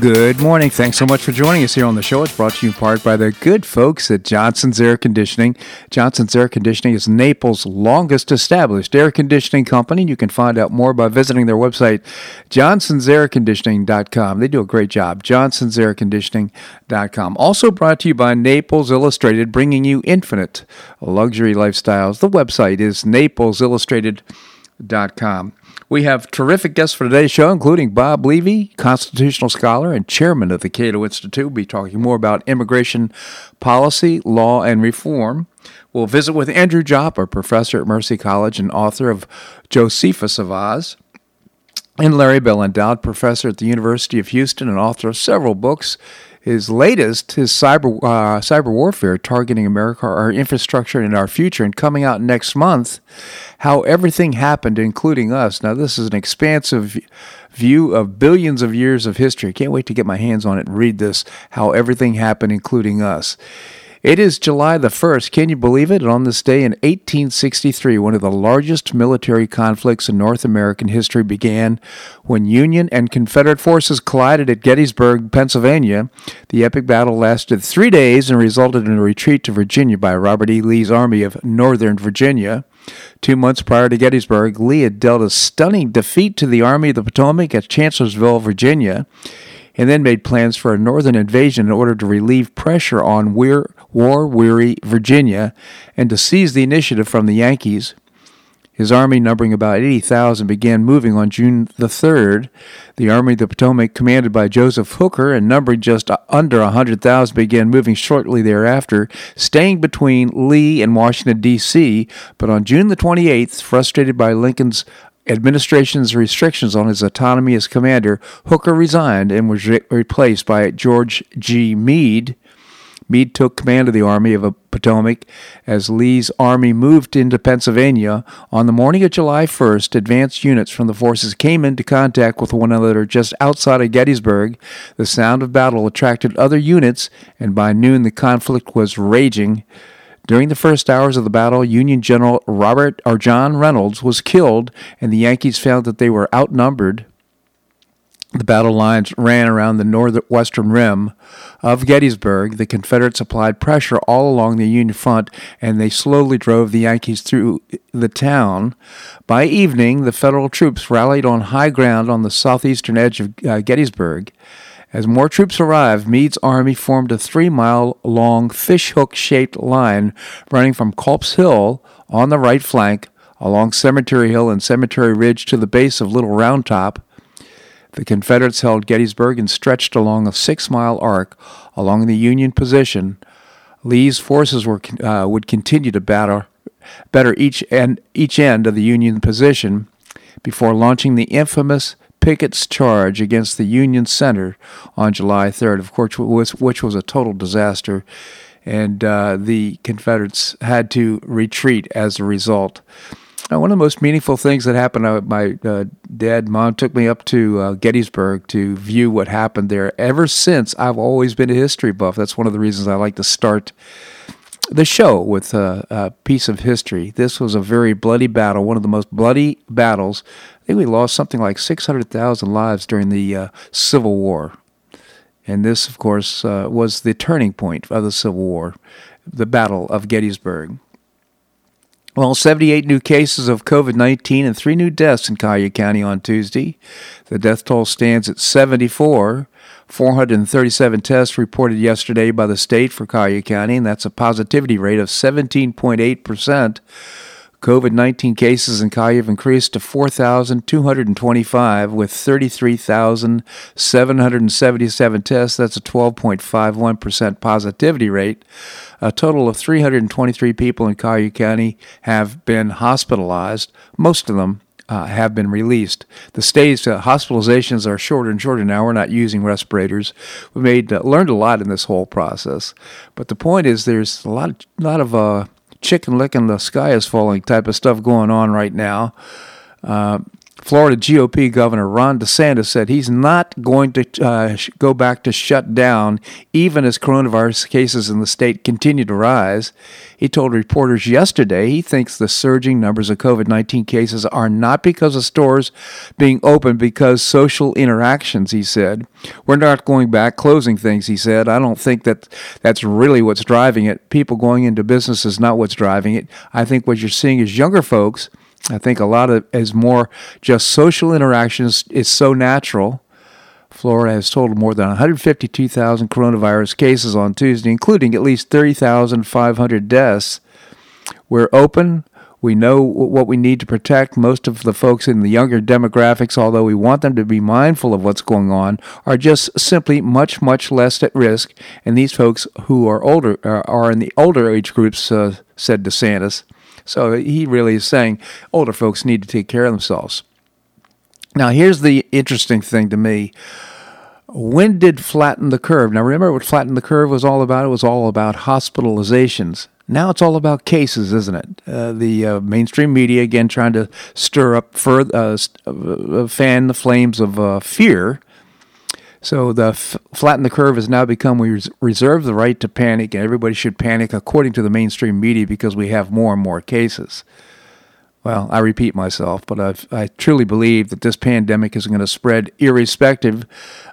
Good morning. Thanks so much for joining us here on the show. It's brought to you in part by the good folks at Johnson's Air Conditioning. Johnson's Air Conditioning is Naples' longest established air conditioning company. You can find out more by visiting their website, johnsonsairconditioning.com. They do a great job. johnsonsairconditioning.com. Also brought to you by Naples Illustrated, bringing you infinite luxury lifestyles. The website is naplesillustrated.com. We have terrific guests for today's show, including Bob Levy, constitutional scholar and chairman of the Cato Institute. We'll be talking more about immigration policy, law, and reform. We'll visit with Andrew Joppa, professor at Mercy College and author of Josephus of Oz. And Larry Bell, endowed professor at the University of Houston and author of several books, his latest, his cyber uh, cyber warfare targeting America, our infrastructure, and our future, and coming out next month, how everything happened, including us. Now, this is an expansive view of billions of years of history. Can't wait to get my hands on it and read this. How everything happened, including us. It is July the 1st. Can you believe it? And on this day in 1863, one of the largest military conflicts in North American history began when Union and Confederate forces collided at Gettysburg, Pennsylvania. The epic battle lasted three days and resulted in a retreat to Virginia by Robert E. Lee's Army of Northern Virginia. Two months prior to Gettysburg, Lee had dealt a stunning defeat to the Army of the Potomac at Chancellorsville, Virginia and then made plans for a northern invasion in order to relieve pressure on war weary Virginia and to seize the initiative from the Yankees. His army, numbering about 80,000, began moving on June the 3rd. The Army of the Potomac, commanded by Joseph Hooker and numbering just under 100,000, began moving shortly thereafter, staying between Lee and Washington, D.C. But on June the 28th, frustrated by Lincoln's administration's restrictions on his autonomy as commander, Hooker resigned and was re- replaced by George G. Meade. Meade took command of the Army of the Potomac as Lee's army moved into Pennsylvania. On the morning of July 1st, advanced units from the forces came into contact with one another just outside of Gettysburg. The sound of battle attracted other units, and by noon the conflict was raging. During the first hours of the battle, Union General Robert or John Reynolds was killed, and the Yankees found that they were outnumbered. The battle lines ran around the northwestern rim of Gettysburg. The Confederates applied pressure all along the Union front, and they slowly drove the Yankees through the town. By evening, the Federal troops rallied on high ground on the southeastern edge of uh, Gettysburg. As more troops arrived, Meade's army formed a three mile long fishhook shaped line running from Culp's Hill on the right flank along Cemetery Hill and Cemetery Ridge to the base of Little Round Top. The Confederates held Gettysburg and stretched along a six mile arc along the Union position. Lee's forces were, uh, would continue to batter, each end, each end of the Union position before launching the infamous Pickett's charge against the Union Center on July 3rd, of course, which was a total disaster, and uh, the Confederates had to retreat as a result. Now, one of the most meaningful things that happened, uh, my uh, dad mom took me up to uh, Gettysburg to view what happened there. Ever since, I've always been a history buff. That's one of the reasons I like to start the show with a, a, piece of history. This was a very bloody battle, one of the most bloody battles. I think we lost something like 600,000 lives during the uh, Civil War. And this, of course, uh, was the turning point of the Civil War, the Battle of Gettysburg. Well, 78 new cases of COVID 19 and three new deaths in Collier County on Tuesday. The death toll stands at 74. 437 tests reported yesterday by the state for Collier County, and that's a positivity rate of 17.8%. COVID 19 cases in have increased to 4,225 with 33,777 tests. That's a 12.51% positivity rate. A total of 323 people in Collier County have been hospitalized, most of them uh, have been released. The state's uh, hospitalizations are shorter and shorter now. We're not using respirators. We made uh, learned a lot in this whole process. But the point is, there's a lot, of, lot of uh, chicken licking the sky is falling type of stuff going on right now. Uh, Florida GOP Governor Ron DeSantis said he's not going to uh, go back to shut down even as coronavirus cases in the state continue to rise. He told reporters yesterday he thinks the surging numbers of COVID 19 cases are not because of stores being open, because social interactions, he said. We're not going back closing things, he said. I don't think that that's really what's driving it. People going into business is not what's driving it. I think what you're seeing is younger folks I think a lot of is more just social interactions is so natural. Florida has totaled more than 152,000 coronavirus cases on Tuesday, including at least 30,500 deaths. We're open. We know what we need to protect. Most of the folks in the younger demographics, although we want them to be mindful of what's going on, are just simply much, much less at risk. And these folks who are older are in the older age groups, uh, said DeSantis. So he really is saying older folks need to take care of themselves. Now, here's the interesting thing to me. When did flatten the curve? Now, remember what flatten the curve was all about? It was all about hospitalizations. Now it's all about cases, isn't it? Uh, the uh, mainstream media, again, trying to stir up, uh, uh, fan the flames of uh, fear so the f- flatten the curve has now become we res- reserve the right to panic, and everybody should panic according to the mainstream media because we have more and more cases. Well, I repeat myself, but I've, i truly believe that this pandemic is going to spread irrespective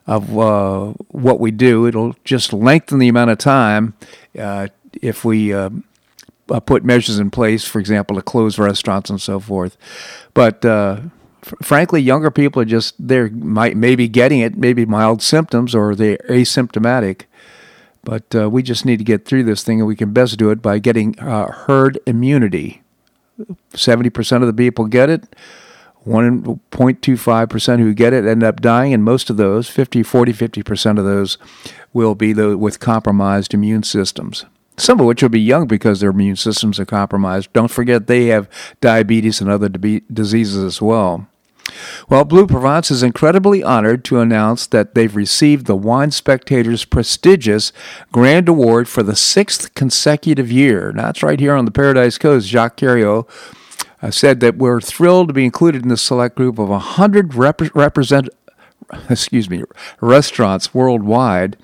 of uh, what we do. It'll just lengthen the amount of time uh, if we uh, uh put measures in place, for example, to close restaurants and so forth. But uh, frankly, younger people are just they're might maybe getting it, maybe mild symptoms or they're asymptomatic. But uh, we just need to get through this thing, and we can best do it by getting uh, herd immunity. Seventy percent of the people get it. 1.25% who get it end up dying, and most of those, 50, 40, 50% of those, will be the, with compromised immune systems some of which will be young because their immune systems are compromised. Don't forget they have diabetes and other diseases as well. Well, Bleu Provence is incredibly honored to announce that they've received the Wine Spectator's prestigious Grand Award for the sixth consecutive year. Now, that's right here on the Paradise Coast. Jacques Carriot uh, said that we're thrilled to be included in the select group of 100 rep- represent, excuse me, restaurants worldwide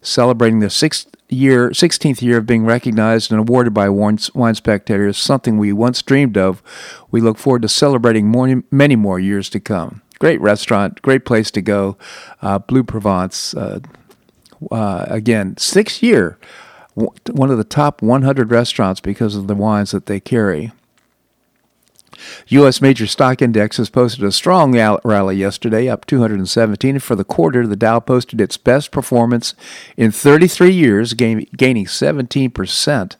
celebrating the sixth year, 16th year of being recognized and awarded by Wine, Spectator is something we once dreamed of. We look forward to celebrating more, many more years to come. Great restaurant, great place to go. Uh, Bleu Provence, uh, uh, again, six year, one of the top 100 restaurants because of the wines that they carry. U.S. major stock indexes posted a strong rally yesterday, up 217. For the quarter, the Dow posted its best performance in 33 years, gaining 17%,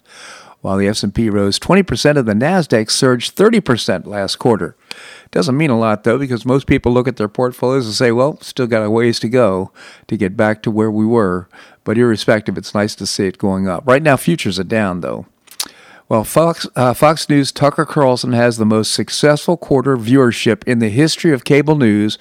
while the S&P rose 20% and the Nasdaq surged 30% last quarter. Doesn't mean a lot though, because most people look at their portfolios and say, "Well, still got a ways to go to get back to where we were." But irrespective, it's nice to see it going up. Right now, futures are down though. Well, Fox, uh, Fox News Tucker Carlson has the most successful quarter viewership in the history of cable news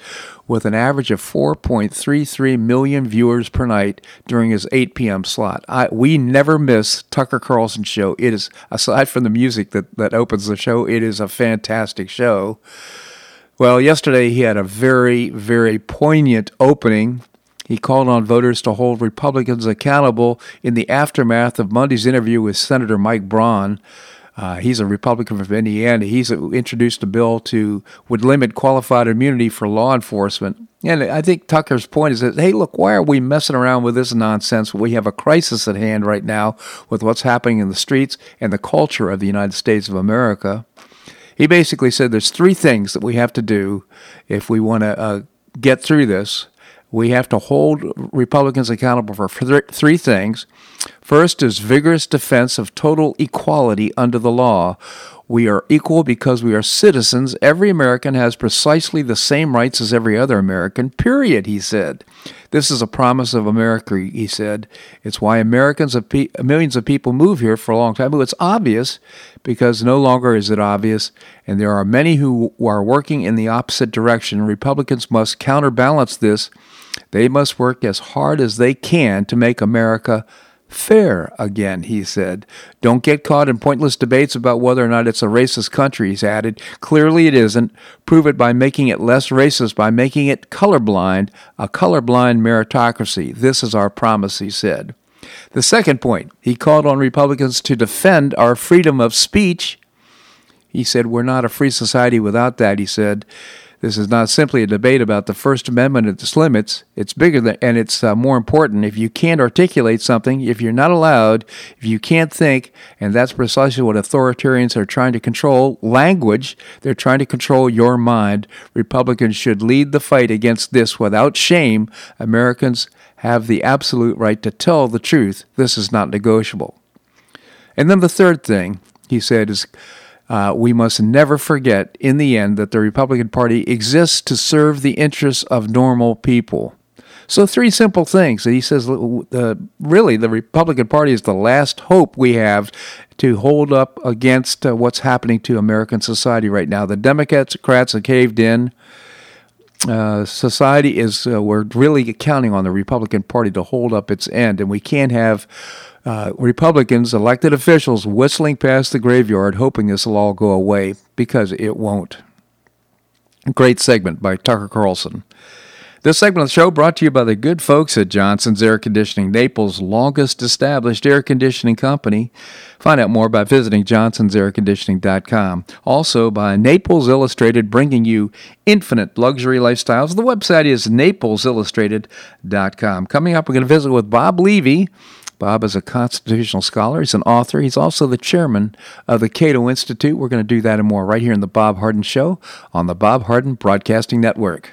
with an average of 4.33 million viewers per night during his 8 p.m. slot. I, we never miss Tucker Carlson's show. It is, aside from the music that, that opens the show, it is a fantastic show. Well, yesterday he had a very, very poignant opening he called on voters to hold Republicans accountable in the aftermath of Monday's interview with Senator Mike Braun. Uh, he's a Republican from Indiana. He's introduced a bill to would limit qualified immunity for law enforcement. And I think Tucker's point is that, hey, look, why are we messing around with this nonsense? We have a crisis at hand right now with what's happening in the streets and the culture of the United States of America. He basically said there's three things that we have to do if we want to uh, get through this. We have to hold Republicans accountable for three things. First is vigorous defense of total equality under the law. We are equal because we are citizens. Every American has precisely the same rights as every other American, period, he said. This is a promise of America, he said. It's why Americans, of pe- millions of people move here for a long time. But it's obvious because no longer is it obvious, and there are many who are working in the opposite direction. Republicans must counterbalance this they must work as hard as they can to make America fair again, he said. Don't get caught in pointless debates about whether or not it's a racist country, he's added. Clearly it isn't. Prove it by making it less racist, by making it colorblind, a colorblind meritocracy. This is our promise, he said. The second point, he called on Republicans to defend our freedom of speech. He said, We're not a free society without that, he said. This is not simply a debate about the First Amendment and its limits. It's bigger than, and it's uh, more important. If you can't articulate something, if you're not allowed, if you can't think, and that's precisely what authoritarians are trying to control language, they're trying to control your mind. Republicans should lead the fight against this without shame. Americans have the absolute right to tell the truth. This is not negotiable. And then the third thing he said is uh, we must never forget, in the end, that the Republican Party exists to serve the interests of normal people. So, three simple things. He says, uh, really, the Republican Party is the last hope we have to hold up against uh, what's happening to American society right now. The Democrats have caved in. Uh, society is, uh, we're really counting on the Republican Party to hold up its end, and we can't have uh, Republicans, elected officials, whistling past the graveyard, hoping this will all go away because it won't. Great segment by Tucker Carlson. This segment of the show brought to you by the good folks at Johnson's Air Conditioning, Naples' longest established air conditioning company. Find out more by visiting johnsonsairconditioning.com. Also by Naples Illustrated, bringing you infinite luxury lifestyles. The website is naplesillustrated.com. Coming up, we're going to visit with Bob Levy Bob is a constitutional scholar. He's an author. He's also the chairman of the Cato Institute. We're going to do that and more right here in the Bob Harden Show on the Bob Harden Broadcasting Network.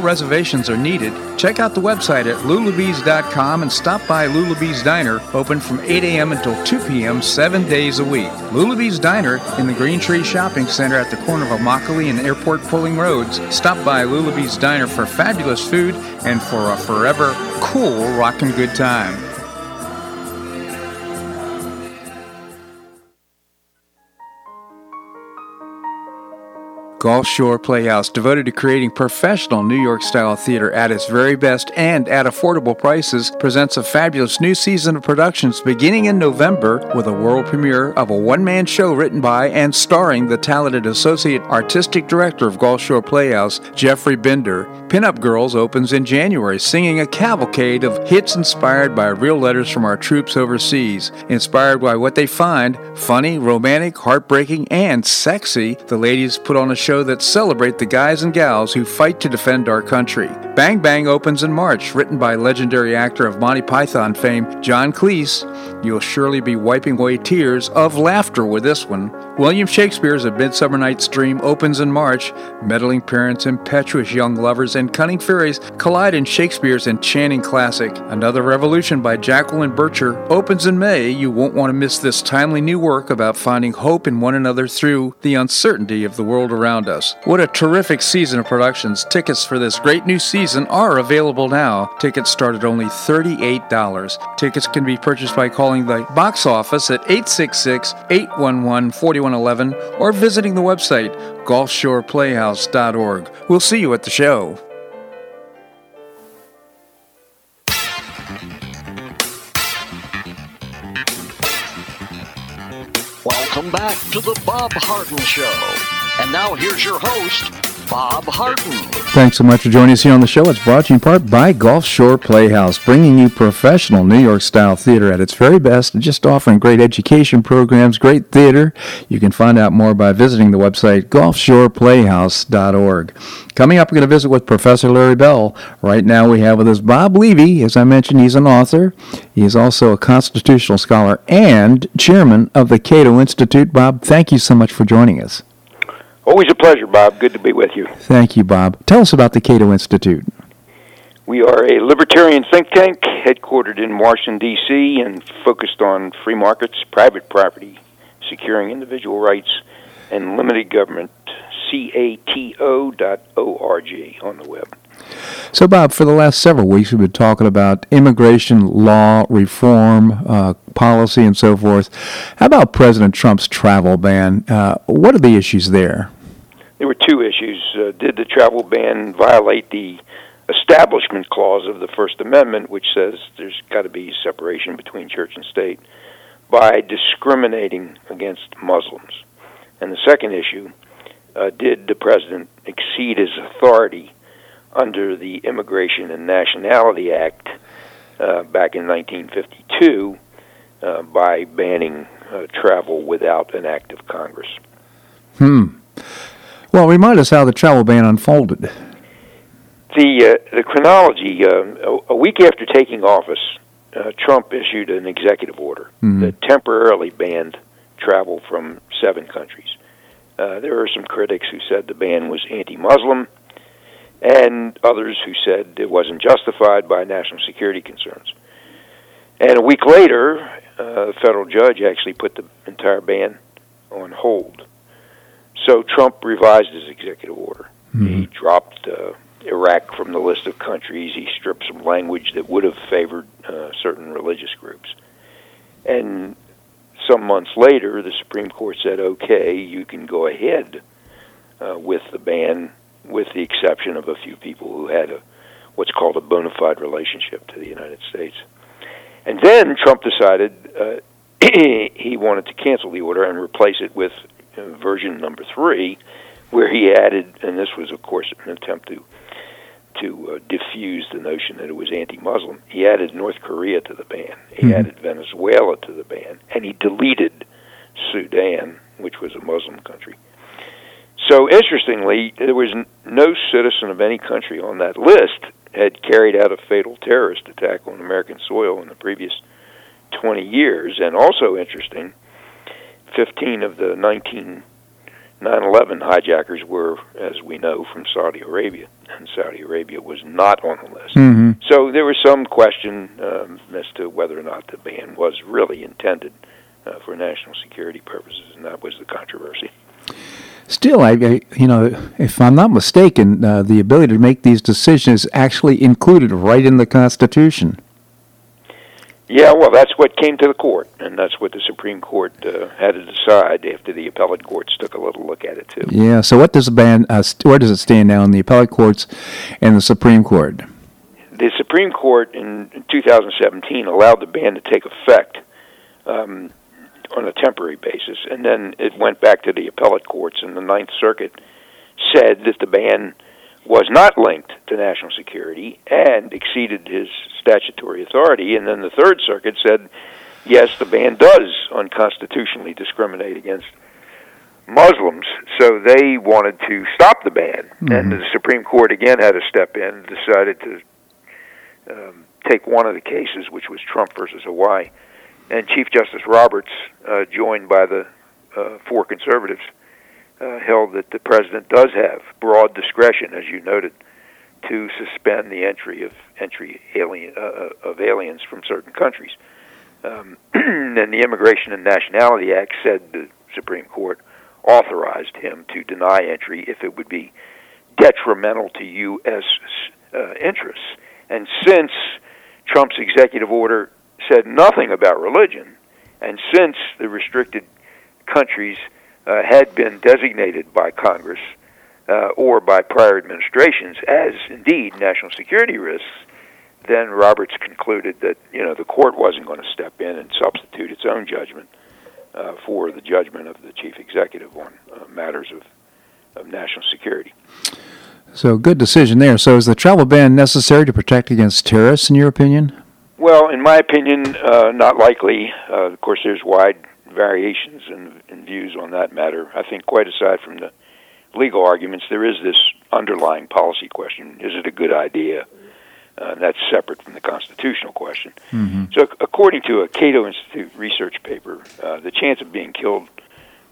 reservations are needed. Check out the website at lulabees.com and stop by Lulabee's Diner, open from 8 a.m. until 2 p.m., seven days a week week. Lulabee's Diner in the Green Tree Shopping Center at the corner of Immokalee and Airport Pulling Roads. Stop by Lulabee's Diner for fabulous food and for a forever cool rockin' good time. Gulfshore Playhouse, devoted to creating professional New York style theater at its very best and at affordable prices, presents a fabulous new season of productions beginning in November with a world premiere of a one man show written by and starring the talented Associate Artistic Director of Gulfshore Playhouse, Jeffrey Bender. Pinup Girls opens in January, singing a cavalcade of hits inspired by real letters from our troops overseas. Inspired by what they find funny, romantic, heartbreaking, and sexy, the ladies put on a show show that celebrate the guys and gals who fight to defend our country. Bang Bang opens in March, written by legendary actor of Monty Python fame John Cleese. You'll surely be wiping away tears of laughter with this one. William Shakespeare's A Midsummer Night's Dream opens in March. Meddling parents, impetuous young lovers, and cunning fairies collide in Shakespeare's enchanting classic. Another Revolution by Jacqueline Bircher opens in May. You won't want to miss this timely new work about finding hope in one another through the uncertainty of the world around us. What a terrific season of productions. Tickets for this great new season are available now. Tickets start at only $38. Tickets can be purchased by calling the box office at 866 811 4111 or visiting the website gulfshoreplayhouse.org. We'll see you at the show. Welcome back to the Bob Harden Show. And now here's your host, Bob Harden. Thanks so much for joining us here on the show. It's brought to you in part by Gulfshore Playhouse, bringing you professional New York style theater at its very best and just offering great education programs, great theater. You can find out more by visiting the website gulfshoreplayhouse.org. Coming up, we're going to visit with Professor Larry Bell. Right now, we have with us Bob Levy. As I mentioned, he's an author. He is also a constitutional scholar and chairman of the Cato Institute. Bob, thank you so much for joining us. Always a pleasure, Bob. Good to be with you. Thank you, Bob. Tell us about the Cato Institute. We are a libertarian think tank headquartered in Washington, D.C., and focused on free markets, private property, securing individual rights, and limited government. C-A-T-O.org on the web. So, Bob, for the last several weeks, we've been talking about immigration law reform, uh, policy, and so forth. How about President Trump's travel ban? Uh, what are the issues there? There were two issues. Uh, did the travel ban violate the establishment clause of the First Amendment, which says there's got to be separation between church and state, by discriminating against Muslims? And the second issue, uh, did the president exceed his authority under the Immigration and Nationality Act uh, back in 1952 uh, by banning uh, travel without an act of Congress? Hmm. Well, remind us how the travel ban unfolded. The uh, the chronology: uh, a, week after taking office, uh, Trump issued an executive order mm-hmm. that temporarily banned travel from seven countries. Uh, there were some critics who said the ban was anti-Muslim, and others who said it wasn't justified by national security concerns. And a week later, uh, a federal judge actually put the entire ban on hold. So Trump revised his executive order. Mm-hmm. He dropped uh, Iraq from the list of countries. He stripped some language that would have favored uh, certain religious groups. And some months later, the Supreme Court said, okay, you can go ahead uh, with the ban, with the exception of a few people who had a what's called a bona fide relationship to the United States. And then Trump decided uh, he wanted to cancel the order and replace it with version number three, where he added, and this was, of course, an attempt to to uh, diffuse the notion that it was anti-Muslim. He added North Korea to the ban. He mm-hmm. added Venezuela to the ban, and he deleted Sudan, which was a Muslim country. So interestingly, there was no citizen of any country on that list had carried out a fatal terrorist attack on American soil in the previous 20 years. And also interesting, 15 of the 19 9/11 hijackers were, as we know, from Saudi Arabia, and Saudi Arabia was not on the list. Mm-hmm. So there was some question um, as to whether or not the ban was really intended uh, for national security purposes, and that was the controversy. Still, I, I you know, if I'm not mistaken, uh, the ability to make these decisions is actually included right in the Constitution. Yeah, well, that's what came to the court, and that's what the Supreme Court uh, had to decide after the appellate courts took a little look at it too. Yeah. So, what does the ban? Uh, where does it stand now in the appellate courts and the Supreme Court? The Supreme Court in 2017 allowed the ban to take effect um, on a temporary basis, and then it went back to the appellate courts, and the Ninth Circuit said that the ban was not linked to national security and exceeded his statutory authority. And then the Third Circuit said, yes, the ban does unconstitutionally discriminate against Muslims. So they wanted to stop the ban. Mm-hmm. And the Supreme Court again had to step in and decided to um, take one of the cases, which was Trump versus Hawaii. And Chief Justice Roberts, uh, joined by the uh, four conservatives, uh, held that the president does have broad discretion, as you noted, to suspend the entry of entry alien uh, uh of aliens from certain countries. Um, and the Immigration and Nationality Act said the Supreme Court authorized him to deny entry if it would be detrimental to U.S. Uh, interests. And since Trump's executive order said nothing about religion, and since the restricted countries uh, had been designated by Congress uh, or by prior administrations as indeed national security risks, then Roberts concluded that you know the court wasn't going to step in and substitute its own judgment uh, for the judgment of the chief executive on uh, matters of of national security. So, good decision there. So, is the travel ban necessary to protect against terrorists, in your opinion? Well, in my opinion, uh, not likely. Uh, of course, there's wide variations in, in views on that matter. I think, quite aside from the legal arguments, there is this underlying policy question: Is it a good idea? Uh, that's separate from the constitutional question. Mm-hmm. So, according to a Cato Institute research paper, uh, the chance of being killed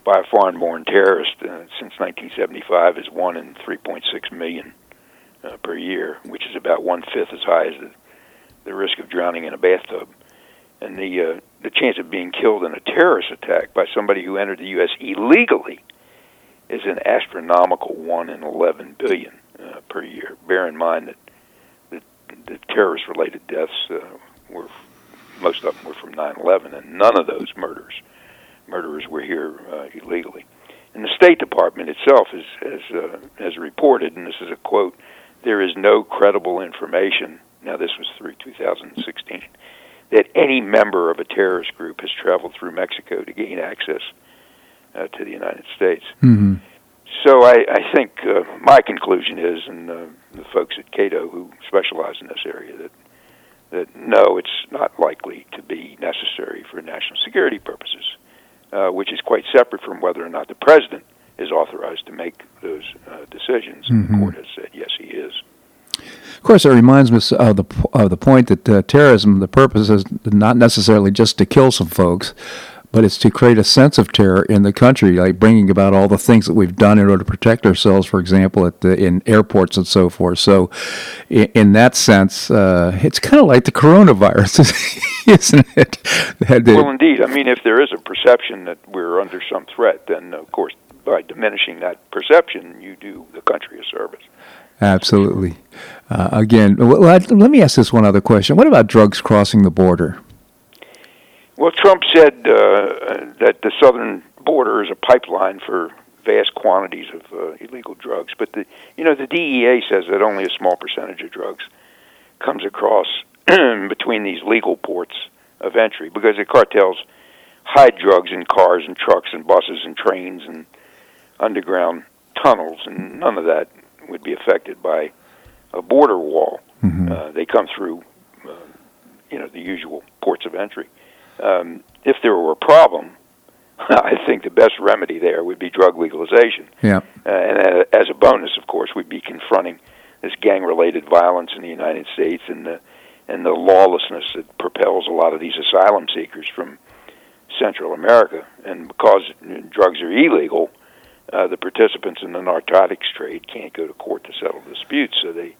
by a foreign-born terrorist uh, since 1975 is one in 3.6 million uh, per year, which is about one fifth as high as the, the risk of drowning in a bathtub. And the uh, the chance of being killed in a terrorist attack by somebody who entered the U.S. illegally is an astronomical one in 11 billion uh, per year. Bear in mind that the, the terrorist-related deaths uh, were most of them were from 9/11, and none of those murders murderers were here uh, illegally. And the State Department itself has has, uh, has reported, and this is a quote: "There is no credible information." Now, this was through 2016 that any member of a terrorist group has traveled through Mexico to gain access uh, to the United States. Mm-hmm. So I, I think uh, my conclusion is, and uh, the folks at Cato who specialize in this area, that that no, it's not likely to be necessary for national security purposes, uh, which is quite separate from whether or not the president is authorized to make those uh, decisions. Mm-hmm. the court has said yes, he is. Of course, it reminds me of the of the point that uh, terrorism, the purpose is not necessarily just to kill some folks, but it's to create a sense of terror in the country, like bringing about all the things that we've done in order to protect ourselves. For example, at the, in airports and so forth. So, in, in that sense, uh, it's kind of like the coronavirus, isn't it? Well, indeed. I mean, if there is a perception that we're under some threat, then of course, by diminishing that perception, you do the country a service. Absolutely. Uh, again, let, let me ask this one other question. What about drugs crossing the border? Well, Trump said uh, that the southern border is a pipeline for vast quantities of uh, illegal drugs, but the you know the DEA says that only a small percentage of drugs comes across between these legal ports of entry because the cartels hide drugs in cars and trucks and buses and trains and underground tunnels, and none of that would be affected by a border wall. Mhm. Uh, they come through, uh, you know, the usual ports of entry. Um, if there were a problem, I think the best remedy there would be drug legalization. Yeah. Uh, and as a bonus, of course, we'd be confronting this gang-related violence in the United States and the and the lawlessness that propels a lot of these asylum seekers from Central America. And because drugs are illegal, uh, the participants in the narcotics trade can't go to court to settle disputes, so they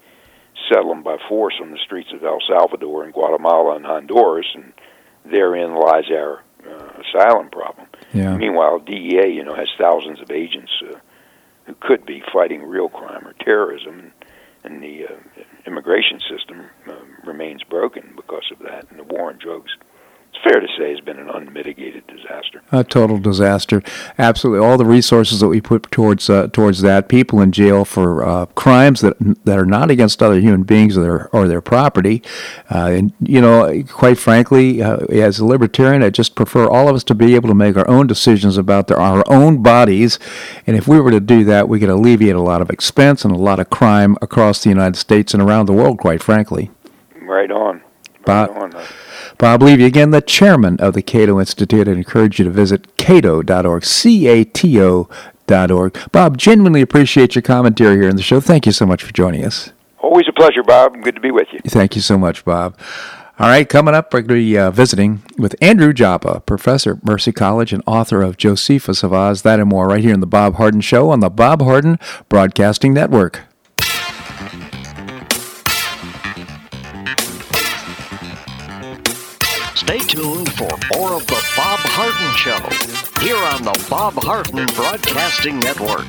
settle them by force on the streets of El Salvador and Guatemala and Honduras, and therein lies our uh, asylum problem. Yeah. Meanwhile, DEA, you know, has thousands of agents uh, who could be fighting real crime or terrorism, and, and the uh, immigration system uh, remains broken because of that. And the war on drugs, it's fair to say, has been an unmitigated disaster. A total disaster. Absolutely, all the resources that we put towards uh, towards that, people in jail for uh, crimes that that are not against other human beings or their or their property, uh, and you know, quite frankly, uh, as a libertarian, I just prefer all of us to be able to make our own decisions about their, our own bodies, and if we were to do that, we could alleviate a lot of expense and a lot of crime across the United States and around the world. Quite frankly. Right on. Right Bob- on. Bob Levy, again, the chairman of the Cato Institute. I encourage you to visit cato.org, C-A-T-O dot org. Bob, genuinely appreciate your commentary here in the show. Thank you so much for joining us. always a pleasure, Bob. Good to be with you. Thank you so much, Bob. All right, coming up, we're going to be uh, visiting with Andrew Joppa, professor at Mercy College and author of Josephus of Oz. That and more right here in the Bob Harden Show on the Bob Harden Broadcasting Network. Stay tuned for more of the Bob Harden Show here on the Bob Harden Broadcasting Network.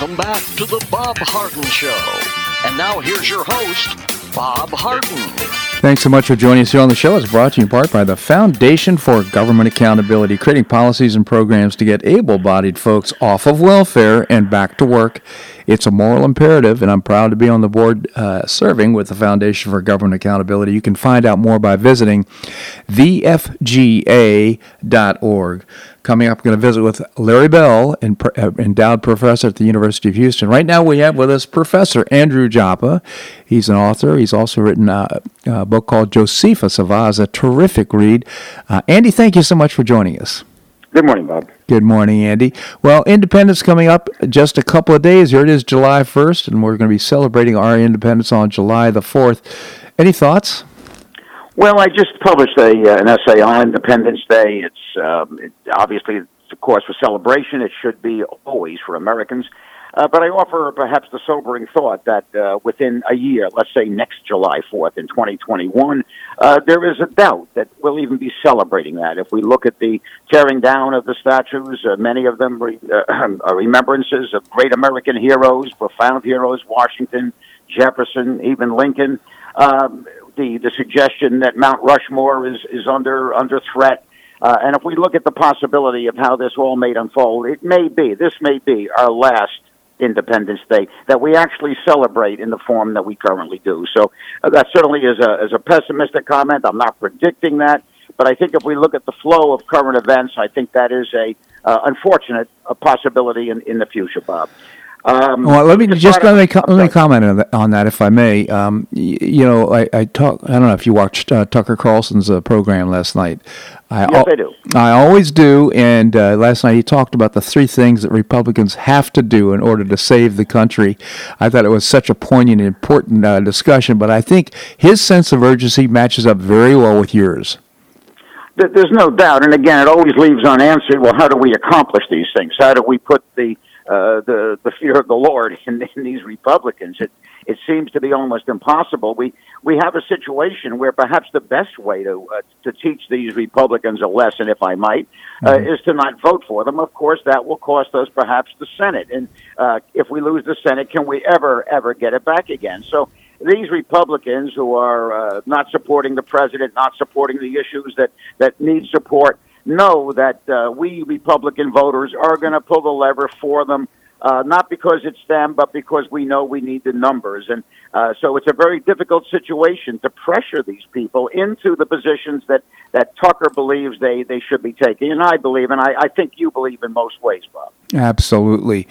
Welcome back to the Bob Harden Show. And now here's your host, Bob Harden. Thanks so much for joining us here on the show. It's brought to you in part by the Foundation for Government Accountability, creating policies and programs to get able bodied folks off of welfare and back to work. It's a moral imperative, and I'm proud to be on the board uh, serving with the Foundation for Government Accountability. You can find out more by visiting thefga.org. Coming up, I'm going to visit with Larry Bell, uh, endowed professor at the University of Houston. Right now, we have with us Professor Andrew Joppa. He's an author. He's also written a, a book called Josephus of Oz, a terrific read. Uh, Andy, thank you so much for joining us. Good morning, Bob. Good morning, Andy. Well, Independence coming up just a couple of days. Here it is, July 1st, and we're going to be celebrating our independence on July the 4th. Any thoughts? Well, I just published a, uh, an essay on Independence Day. It's um, it, obviously, of course for celebration. It should be always for Americans. Uh, but I offer perhaps the sobering thought that uh, within a year, let's say next July 4th in 2021, uh, there is a doubt that we'll even be celebrating that. If we look at the tearing down of the statues, uh, many of them re- uh, are remembrances of great American heroes, profound heroes, Washington, Jefferson, even Lincoln. Um, the, the suggestion that Mount Rushmore is, is under, under threat. Uh, and if we look at the possibility of how this all may unfold, it may be, this may be our last Independence Day that we actually celebrate in the form that we currently do. So uh, that certainly is a, is a pessimistic comment. I'm not predicting that. But I think if we look at the flow of current events, I think that is a uh, unfortunate a possibility in, in the future, Bob. Um, well, let me just let me, com- let me comment on that, on that, if I may. Um, you, you know, I, I, talk. I don't know if you watched uh, Tucker Carlson's uh, program last night. I, yes, I do. I always do. And uh, last night he talked about the three things that Republicans have to do in order to save the country. I thought it was such a poignant, important uh, discussion. But I think his sense of urgency matches up very well with yours. There's no doubt. And again, it always leaves unanswered. Well, how do we accomplish these things? How do we put the uh, the the fear of the Lord in, in these Republicans. It it seems to be almost impossible. We we have a situation where perhaps the best way to uh, to teach these Republicans a lesson, if I might, uh, mm-hmm. is to not vote for them. Of course, that will cost us perhaps the Senate, and uh, if we lose the Senate, can we ever ever get it back again? So these Republicans who are uh, not supporting the president, not supporting the issues that that need support know that uh, we Republican voters are going to pull the lever for them uh, not because it's them, but because we know we need the numbers. And uh, so it's a very difficult situation to pressure these people into the positions that, that Tucker believes they, they should be taking. And I believe, and I, I think you believe in most ways, Bob. Absolutely.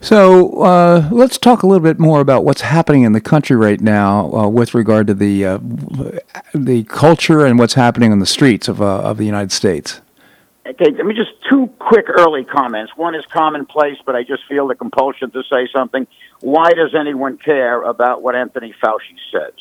So uh, let's talk a little bit more about what's happening in the country right now uh, with regard to the uh, the culture and what's happening on the streets of of the United States. Okay, let me just two quick early comments. One is commonplace, but I just feel the compulsion to say something. Why does anyone care about what Anthony Fauci says?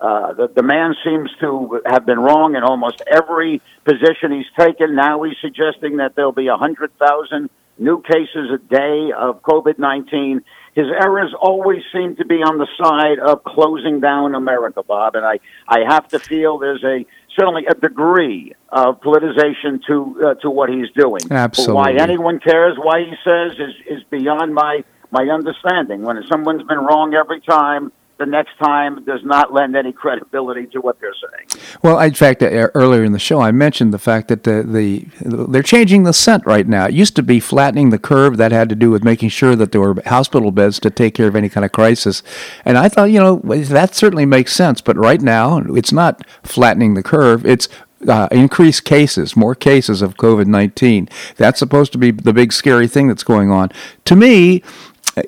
Uh, the, the man seems to have been wrong in almost every position he's taken. Now he's suggesting that there'll be 100,000 new cases a day of COVID 19. His errors always seem to be on the side of closing down America, Bob. And I, I have to feel there's a certainly a degree of politicization to uh, to what he's doing. Absolutely. But why anyone cares, why he says, is is beyond my my understanding. When someone's been wrong every time, the next time does not lend any credibility to what they're saying. Well, in fact, uh, earlier in the show, I mentioned the fact that the, the they're changing the scent right now. It used to be flattening the curve. That had to do with making sure that there were hospital beds to take care of any kind of crisis. And I thought, you know, that certainly makes sense. But right now, it's not flattening the curve. It's uh, increased cases, more cases of COVID 19. That's supposed to be the big scary thing that's going on. To me,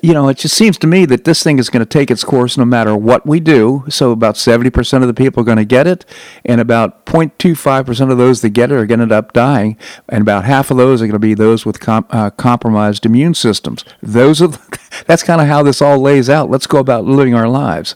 you know, it just seems to me that this thing is going to take its course no matter what we do. So about 70% of the people are going to get it, and about 0.25% of those that get it are going to end up dying, and about half of those are going to be those with com- uh, compromised immune systems. Those are the, that's kind of how this all lays out. Let's go about living our lives.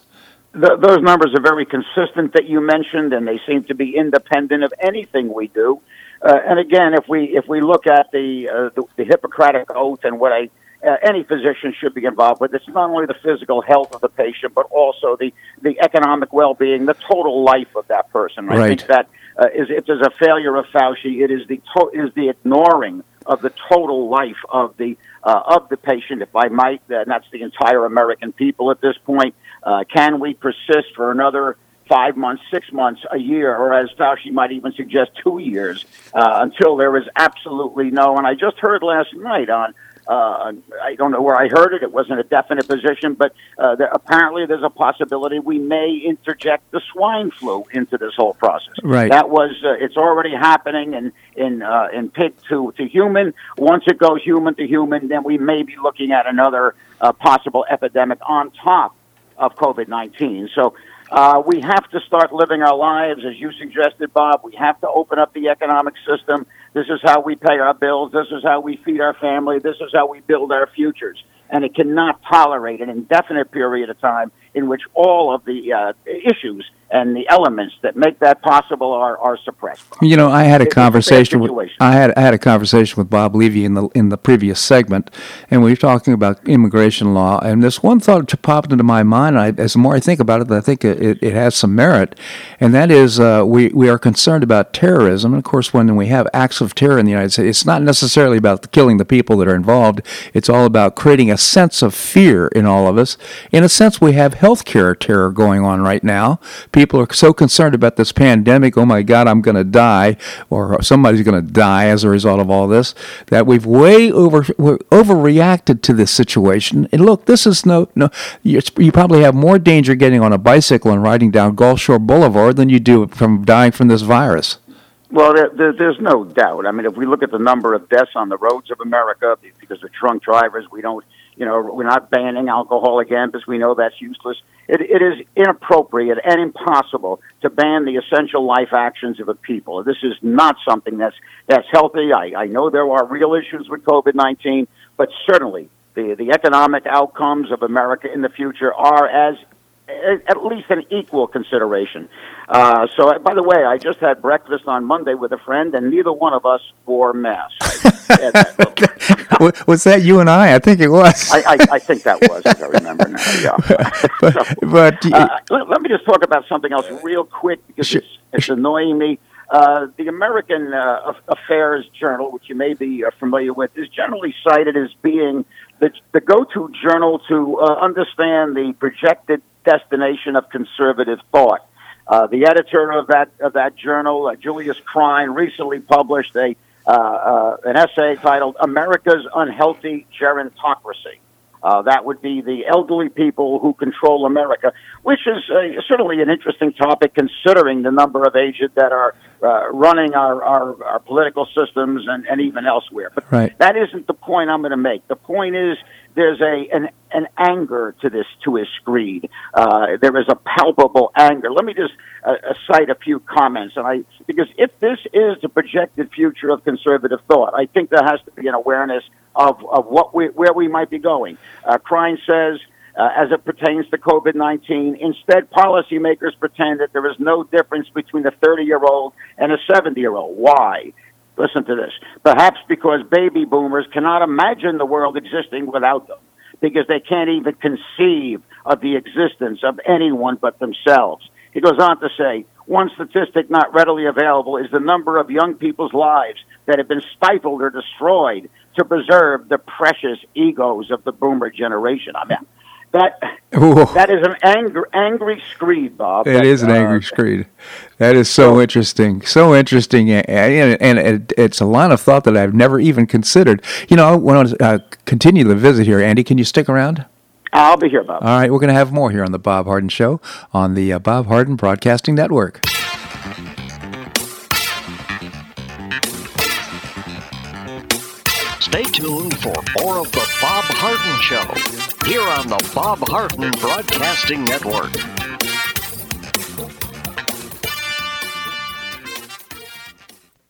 The, those numbers are very consistent that you mentioned, and they seem to be independent of anything we do. Uh, and again, if we if we look at the, uh, the the Hippocratic oath and what I uh, any physician should be involved with. It's not only the physical health of the patient, but also the, the economic well-being, the total life of that person. Right. I think that uh, is, if there's a failure of Fauci, it is the to- is the ignoring of the total life of the uh, of the patient, if I might, and that's the entire American people at this point. Uh, can we persist for another five months, six months, a year, or as Fauci might even suggest, two years, uh, until there is absolutely no? And I just heard last night on uh, I don't know where I heard it. It wasn't a definite position, but uh, there, apparently there's a possibility we may interject the swine flu into this whole process. Right. That was. Uh, it's already happening in in uh, in pig to to human. Once it goes human to human, then we may be looking at another uh, possible epidemic on top of COVID nineteen. So. Uh, we have to start living our lives, as you suggested, Bob. We have to open up the economic system. This is how we pay our bills. This is how we feed our family. This is how we build our futures. And it cannot tolerate an indefinite period of time in which all of the uh, issues and the elements that make that possible are, are suppressed. You know, I had a It's a conversation bad with. I had I had a conversation with Bob Levy in the in the previous segment, and we were talking about immigration law. And this one thought popped into my mind. I, as the more I think about it, I think it, it has some merit, and that is uh, we we are concerned about terrorism. And of course, when we have acts of terror in the United States, it's not necessarily about killing the people that are involved. It's all about creating a sense of fear in all of us. In a sense, we have healthcare terror going on right now. People are so concerned about this pandemic. Oh my God, I'm going to die, or somebody's going to die as a result of all this. That we've way over overreacted to this situation. And look, this is no no. You, you probably have more danger getting on a bicycle and riding down Gulf Shore Boulevard than you do from dying from this virus. Well, there, there, there's no doubt. I mean, if we look at the number of deaths on the roads of America because of drunk drivers, we don't, you know, we're not banning alcohol again because we know that's useless. It, it is inappropriate and impossible to ban the essential life actions of a people. This is not something that's that's healthy. I, I know there are real issues with COVID nineteen, but certainly the the economic outcomes of America in the future are as at least an equal consideration. Uh, so, by the way, I just had breakfast on Monday with a friend, and neither one of us wore masks. Was that you and I? I think it was. I, I, I think that was, as I remember now. Yeah. but but Uh, let, let me just talk about something else real quick because Sure. it's, it's annoying me. Uh, the American uh, Affairs Journal, which you may be uh, familiar with, is generally cited as being the, the go-to journal to uh, understand the projected destination of conservative thought. Uh, the editor of that of that journal, uh, Julius Krein, recently published a an essay titled "America's Unhealthy Gerontocracy." Uh, that would be the elderly people who control America, which is uh, certainly an interesting topic considering the number of aged that are uh, running our, our, our, political systems and, and even elsewhere. But right. that isn't the point I'm going to make. The point is there's a an, an anger to this to his screed. Uh, there is a palpable anger. Let me just uh, uh, cite a few comments, and I because if this is the projected future of conservative thought, I think there has to be an awareness of, of what we, where we might be going. Uh, says, uh, as it pertains to COVID 19, instead, policymakers pretend that there is no difference between a 30 year old and a 70 year old. Why? Listen to this. Perhaps because baby boomers cannot imagine the world existing without them, because they can't even conceive of the existence of anyone but themselves. He goes on to say, one statistic not readily available is the number of young people's lives that have been stifled or destroyed to preserve the precious egos of the boomer generation. I mean, that Ooh. that is an angry, angry screed, Bob. It that, is an uh, angry screed. That is so, interesting, so interesting, and, and it, it's a line of thought that I've never even considered. You know, I want to uh, continue the visit here. Andy, can you stick around? I'll be here, Bob. All right, we're going to have more here on the Bob Harden Show on the uh, Bob Harden Broadcasting Network. Stay tuned for more of the Bob Harden Show here on the Bob Harden Broadcasting Network.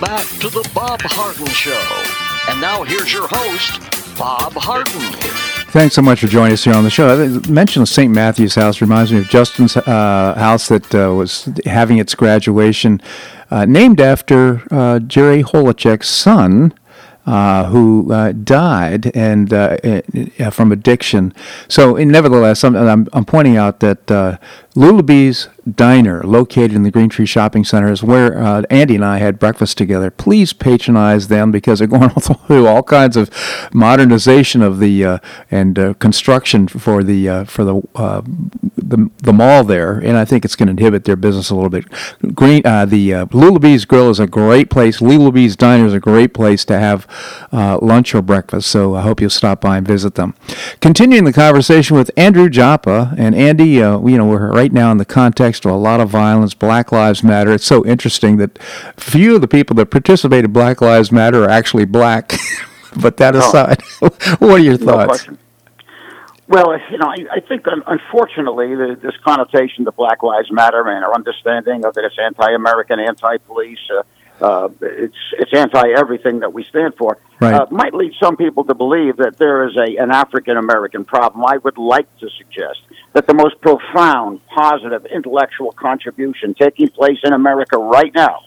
Back to the Bob Harden Show. And now here's your host, Bob Harden. Thanks so much for joining us here on the show. I mentioned St. Matthew's House reminds me of Justin's uh, house that uh, was having its graduation uh, named after uh, Jerry Holacek's son, uh, who uh, died and uh, from addiction. So, nevertheless, I'm, I'm, I'm, pointing out that uh, Lulabee's Diner, located in the Green Tree Shopping Center, is where uh, Andy and I had breakfast together. Please patronize them because they're going through all kinds of modernization of the uh, and uh, construction for the uh, for the, uh, the the mall there, and I think it's going to inhibit their business a little bit. Green uh, the Lulabee's Grill is a great place. Lulabee's Diner is a great place to have lunch or breakfast. So I hope you'll stop by and visit them. Continuing the conversation with Andrew Joppa and Andy, you know, we're right now in the context of a lot of violence, Black Lives Matter. It's so interesting that few of the people that participate in Black Lives Matter are actually black. but that aside, oh. what are your thoughts? No well, you know, I, I think unfortunately the, this connotation to Black Lives Matter and our understanding of that it's anti-American, anti-police, uh, uh, it's it's anti everything that we stand for. Right. Uh, might lead some people to believe that there is a an African American problem. I would like to suggest that the most profound, positive intellectual contribution taking place in America right now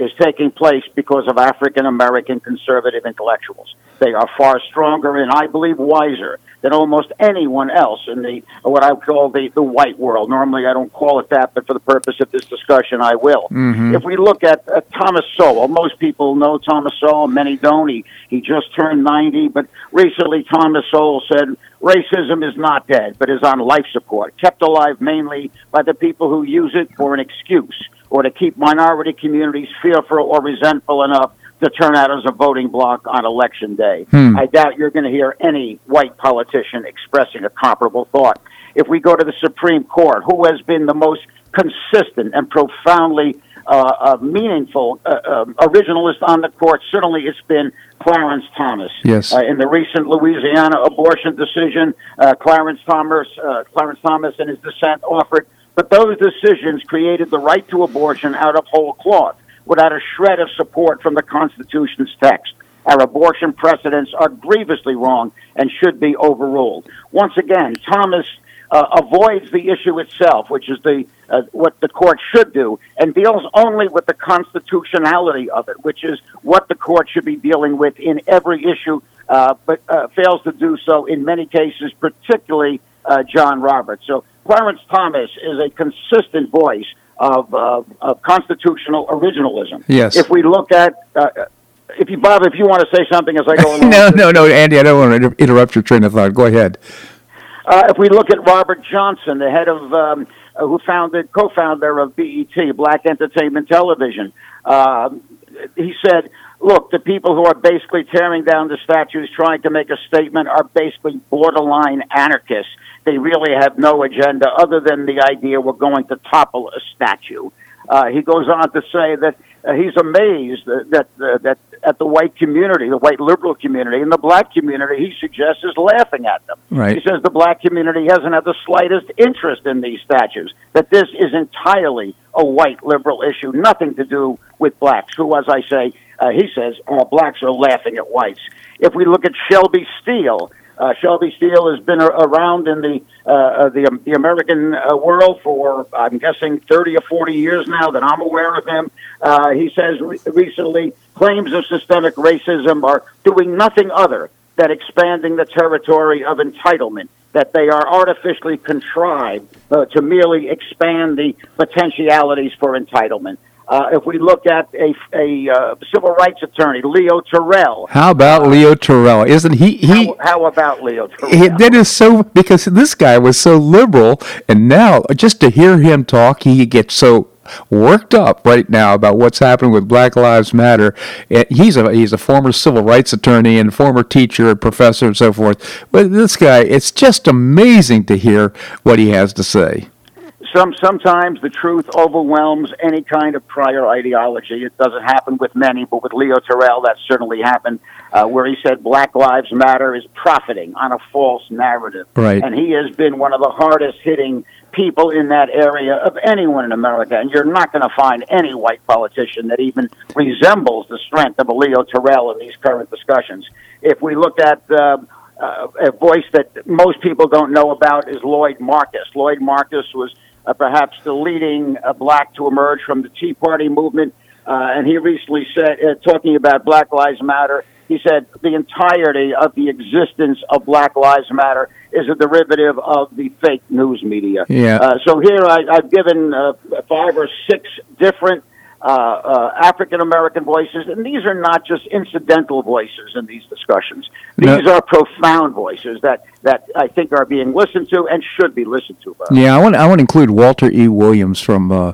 is taking place because of African American conservative intellectuals. They are far stronger and I believe wiser than almost anyone else in the what I call the, the white world. Normally I don't call it that, but for the purpose of this discussion I will. Mm-hmm. If we look at uh, Thomas Sowell, most people know Thomas Sowell, many don't. He, he just turned 90, but recently Thomas Sowell said racism is not dead, but is on life support, kept alive mainly by the people who use it for an excuse or to keep minority communities fearful or resentful enough to turn out as a voting bloc on election day. Hmm. I doubt you're going to hear any white politician expressing a comparable thought. If we go to the Supreme Court, who has been the most consistent and profoundly uh, uh, meaningful uh, um, originalist on the court, certainly it's been Clarence Thomas. Yes. Uh, in the recent Louisiana abortion decision, uh, Clarence Thomas, uh, Clarence Thomas, in his dissent offered but those decisions created the right to abortion out of whole cloth, without a shred of support from the Constitution's text. Our abortion precedents are grievously wrong and should be overruled. Once again, Thomas uh, avoids the issue itself, which is the uh, what the court should do, and deals only with the constitutionality of it, which is what the court should be dealing with in every issue, uh, but uh, fails to do so in many cases, particularly uh, John Roberts. So Clarence Thomas is a consistent voice of, uh, of constitutional originalism. Yes. If we look at, uh, if you, Bob, if you want to say something as I go along. no, no, no, Andy, I don't want to inter- interrupt your train of thought. Go ahead. Uh, if we look at Robert Johnson, the head of, um, uh, who founded, co-founder of BET, Black Entertainment Television, uh, he said, look, the people who are basically tearing down the statues, trying to make a statement, are basically borderline anarchists. They really have no agenda other than the idea we're going to topple a statue. Uh, he goes on to say that uh, he's amazed that that, uh, that at the white community, the white liberal community, and the black community, he suggests is laughing at them. Right. He says the black community hasn't had the slightest interest in these statues. That this is entirely a white liberal issue, nothing to do with blacks. Who, as I say, uh, he says uh, blacks are laughing at whites. If we look at Shelby Steele, uh, Shelby Steele has been around in the uh, uh, the, um, the American uh, world for I'm guessing 30 or 40 years now that I'm aware of him. Uh, he says re- recently claims of systemic racism are doing nothing other than expanding the territory of entitlement. That they are artificially contrived uh, to merely expand the potentialities for entitlement. Uh, if we look at a, a uh, civil rights attorney, Leo Terrell, How about Leo Terrell? Isn't he? He. how, how about Leo Terrell? He, that is so because this guy was so liberal, and now just to hear him talk, he gets so worked up right now about what's happening with Black Lives Matter. And He's a he's a former civil rights attorney and former teacher and professor and so forth. But this guy, it's just amazing to hear what he has to say. Some sometimes the truth overwhelms any kind of prior ideology. It doesn't happen with many, but with Leo Terrell, that certainly happened, uh, where he said Black Lives Matter is profiting on a false narrative, Right. and he has been one of the hardest hitting people in that area of anyone in America. And you're not going to find any white politician that even resembles the strength of a Leo Terrell in these current discussions. If we look at uh, uh, a voice that most people don't know about is Lloyd Marcus. Lloyd Marcus was uh, perhaps the leading uh, black to emerge from the Tea Party movement, uh, and he recently said, uh, talking about Black Lives Matter, he said the entirety of the existence of Black Lives Matter is a derivative of the fake news media. Yeah. Uh, so here I, I've given uh, five or six different uh, uh, African American voices, and these are not just incidental voices in these discussions. No. These are profound voices that, that I think are being listened to and should be listened to. By. Yeah, I want I want to include Walter E. Williams from uh,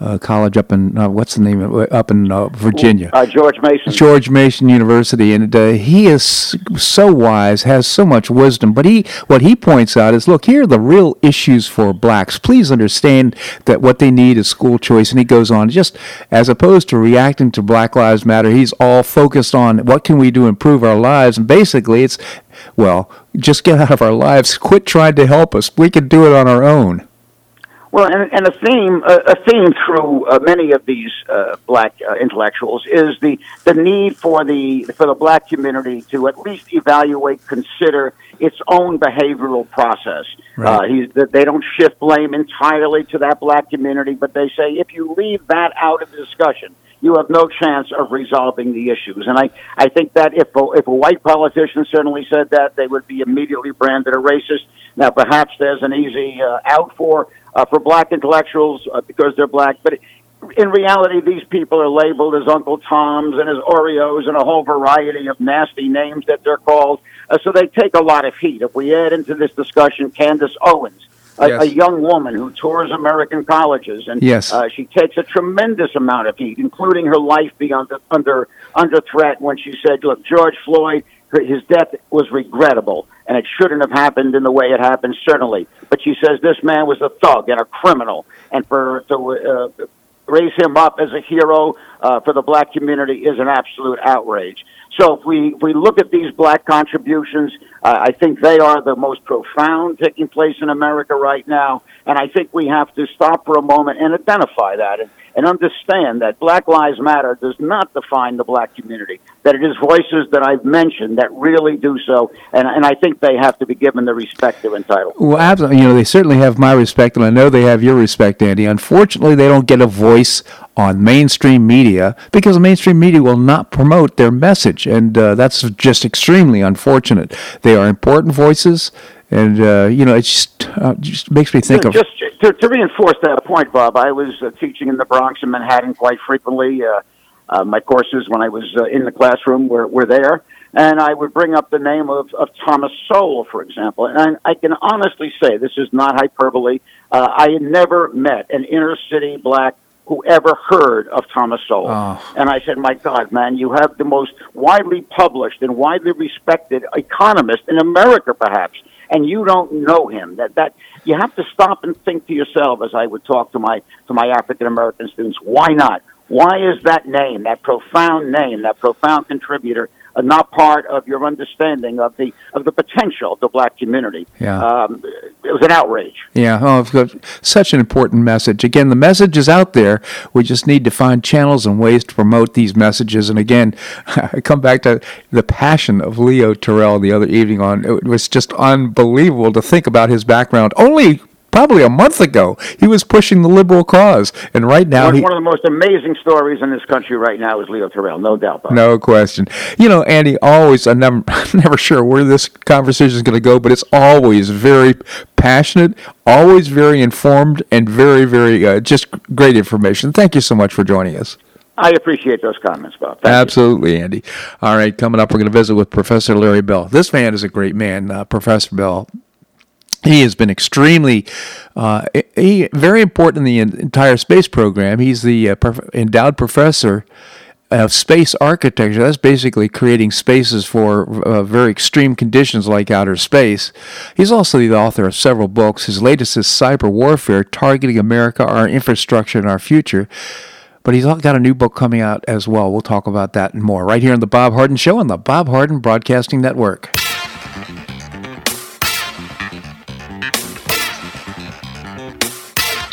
uh, college up in uh, what's the name of up in uh, Virginia. Uh, George Mason. George Mason University, and uh, he is so wise, has so much wisdom. But he, what he points out is, look, here are the real issues for blacks. Please understand that what they need is school choice. And he goes on, just as opposed to reacting to Black Lives Matter, he's all focused on what can we do to improve our lives. And basically, it's, well, just get out of our lives, quit trying to help us. We can do it on our own. Well, and, and a theme, uh, a theme through uh, many of these uh, black uh, intellectuals is the, the need for the for the black community to at least evaluate, consider its own behavioral process. Right. Uh, they don't shift blame entirely to that black community, but they say if you leave that out of the discussion, you have no chance of resolving the issues. And I, I think that if a, if a white politician certainly said that, they would be immediately branded a racist. Now, perhaps there's an easy uh, out for uh, for black intellectuals uh, because they're black, but in reality, these people are labeled as Uncle Toms and as Oreos and a whole variety of nasty names that they're called. Uh, so they take a lot of heat. If we add into this discussion Candace Owens, a, Yes. a young woman who tours American colleges, and Yes. uh, she takes a tremendous amount of heat, including her life being under under under threat when she said, "Look, George Floyd, his death was regrettable, and it shouldn't have happened in the way it happened, certainly." But she says this man was a thug and a criminal, and for to uh, raise him up as a hero uh, for the black community is an absolute outrage. So if we if we look at these black contributions, uh, I think they are the most profound taking place in America right now, and I think we have to stop for a moment and identify that. And, and understand that Black Lives Matter does not define the black community. That it is voices that I've mentioned that really do so, and and I think they have to be given the respect they're entitled. Well, absolutely. You know, they certainly have my respect, and I know they have your respect, Andy. Unfortunately, they don't get a voice on mainstream media because mainstream media will not promote their message, and uh, that's just extremely unfortunate. They are important voices, and uh, you know, it just uh, just makes me think of. just to, to reinforce that point, Bob, I was uh, teaching in the Bronx and Manhattan quite frequently. Uh, uh, my courses, when I was uh, in the classroom, were, were there, and I would bring up the name of, of Thomas Sowell, for example. And I, I can honestly say this is not hyperbole. Uh, I had never met an inner city black who ever heard of Thomas Sowell. Oh. And I said, my God, man, you have the most widely published and widely respected economist in America, perhaps, and you don't know him. That that you have to stop and think to yourself, as I would talk to my to my African American students. Why not? Why is that name, that profound name, that profound contributor, not part of your understanding of the of the potential of the black community? Yeah. Um, it was an outrage. Yeah, oh, such an important message. Again, the message is out there. We just need to find channels and ways to promote these messages. And again, I come back to the passion of Leo Terrell the other evening on. It was just unbelievable to think about his background. Only probably a month ago, he was pushing the liberal cause, and right now One, he. one of the most amazing stories in this country right now is Leo Terrell, no doubt. Bob. No question. You know, Andy, always, I'm never, never sure where this conversation is going to go, but it's always very passionate, always very informed, and very, very, uh, just great information. Thank you so much for joining us. I appreciate those comments, Bob. Thank you. Absolutely, Andy. All right, coming up, we're going to visit with Professor Larry Bell. This man is a great man, uh, Professor Bell. He has been extremely, uh, he, very important in the entire space program. He's the uh, endowed professor of space architecture. That's basically creating spaces for uh, very extreme conditions like outer space. He's also the author of several books. His latest is Cyber Warfare Targeting America, Our Infrastructure, and Our Future. But he's got a new book coming out as well. We'll talk about that and more right here on The Bob Harden Show on the Bob Harden Broadcasting Network.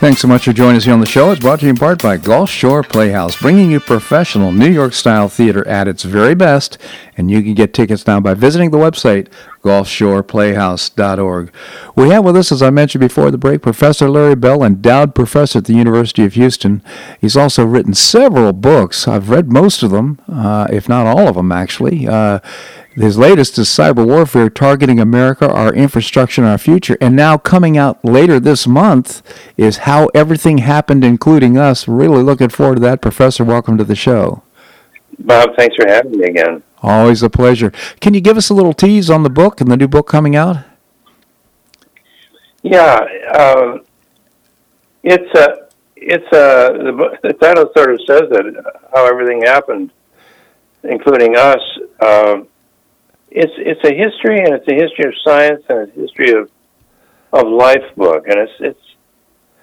Thanks so much for joining us here on the show. It's brought to you in part by Gulfshore Playhouse, bringing you professional New York style theater at its very best. And you can get tickets now by visiting the website, gulfshoreplayhouse.org. We have with us, as I mentioned before the break, Professor Larry Bell, endowed professor at the University of Houston. He's also written several books. I've read most of them, uh, if not all of them, actually. Uh, his latest is Cyber Warfare Targeting America, Our Infrastructure, and Our Future. And now, coming out later this month, is How Everything Happened, Including Us. Really looking forward to that. Professor, welcome to the show. Bob, thanks for having me again. Always a pleasure. Can you give us a little tease on the book and the new book coming out? Yeah, uh, it's a, it's a, the, the title sort of says it, How Everything Happened, Including Us. Uh, it's it's a history and it's a history of science and a history of of life book and it's it's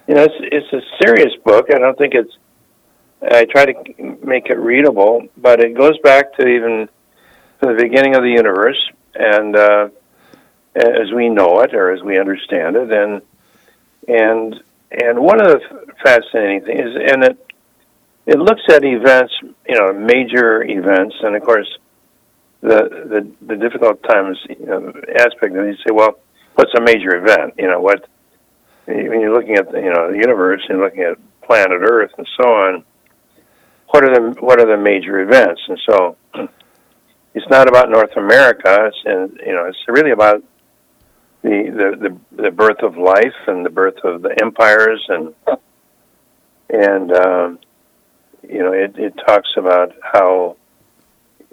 you know it's it's a serious book. I don't think it's I try to make it readable, but it goes back to even the beginning of the universe and uh, as we know it or as we understand it and and and one of the fascinating things is and it it looks at events, you know, major events and of course the the, the difficult times you know, aspect it, you say, well, what's a major event? You know, what when you're looking at the, you know the universe and looking at planet Earth and so on, what are the what are the major events? And so it's not about North America. It's and you know it's really about the, the the the birth of life and the birth of the empires and and um, you know it, it talks about how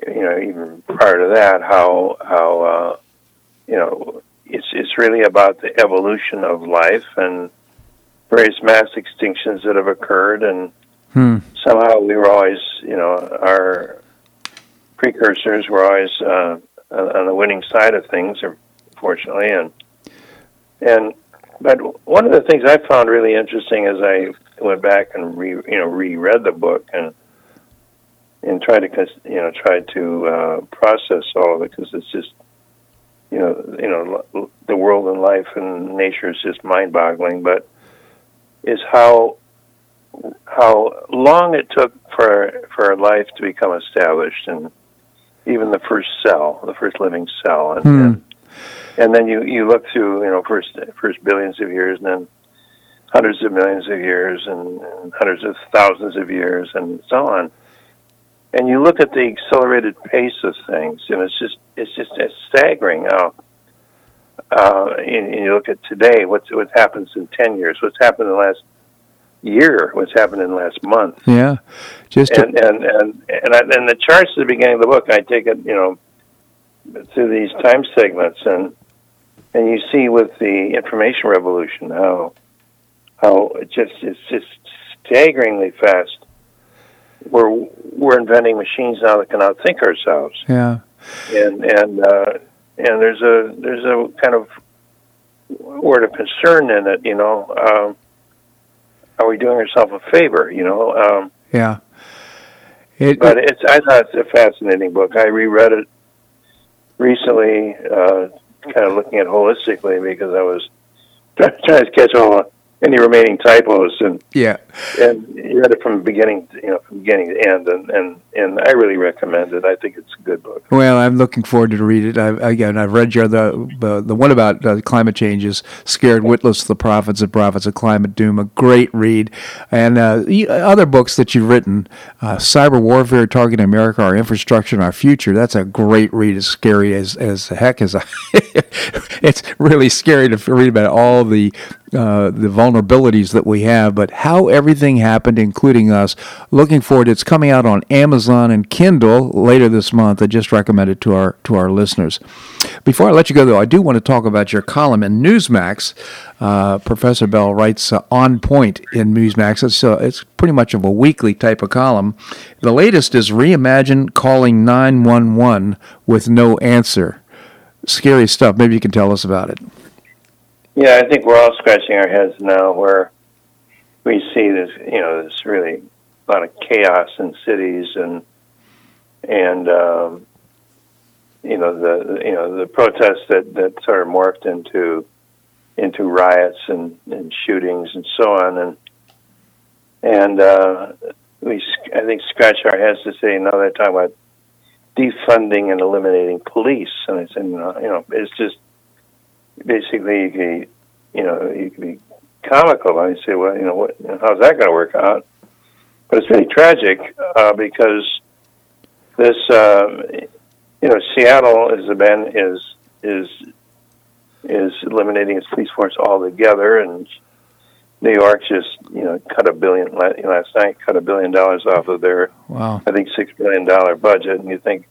you know, even prior to that, how how uh, you know it's it's really about the evolution of life and various mass extinctions that have occurred, and hmm. somehow we were always, you know, our precursors were always uh, on the winning side of things, unfortunately, and and but one of the things I found really interesting as I went back and re you know reread the book and and try to you know try to uh, process all of it because it's just you know you know the world and life and nature is just mind-boggling. But is how how long it took for for life to become established and even the first cell, the first living cell, and, hmm. and and then you you look through you know first first billions of years and then hundreds of millions of years and, and hundreds of thousands of years and so on and you look at the accelerated pace of things, and it's just it's just it's staggering how. Uh, and, and you look at today, what's what happens in ten years, what's happened in the last year, what's happening last month. Yeah, just to- and and and and, I, and the charts at the beginning of the book, I take it, you know, through these time segments, and and you see with the information revolution how how it just it's just staggeringly fast we're we're inventing machines now that can outthink ourselves. Yeah. And and uh, and there's a there's a kind of word of concern in it. You know, um, are we doing ourselves a favor? You know. Um, yeah. It, but it's I thought it's a fascinating book. I reread it recently, uh, kind of looking at holistically because I was trying to catch all any remaining typos and yeah and you read it from beginning to, you know from beginning to end and and and I really recommend it. I think it's a good book. Well, I'm looking forward to read it. I, again, I've read your the the, one about uh, climate change is "Scared Witless: The Prophets and Profits of Climate Doom." A great read, and uh, other books that you've written, uh, "Cyber Warfare: Targeting America, Our Infrastructure, and Our Future." That's a great read. As scary as as heck as it's really scary to read about all the uh, the vulnerabilities that we have, but how everything happened, including us. Looking forward. It's coming out on Amazon and Kindle later this month. I just recommend it to our to our listeners. Before I let you go, though, I do want to talk about your column in Newsmax. Uh, Professor Bell writes uh, on point in Newsmax. It's uh, it's pretty much of a weekly type of column. The latest is reimagine calling nine one one with no answer. Scary stuff. Maybe you can tell us about it. Yeah, I think we're all scratching our heads now where we see this, you know, this really a lot of chaos in cities and and um, you know the you know the protests that that sort of morphed into into riots and, and shootings and so on and and uh, we I think scratch our heads to say now they're talking about defunding and eliminating police and I said you know, you know it's just basically you can, you know, you can be comical. I say, well, you know, what, how's that going to work out? But it's really tragic uh, because this, um, you know, Seattle is a been is is is eliminating its police force altogether, and New York just you know cut a billion last night cut a billion dollars off of their wow. I think six billion dollar budget, and you think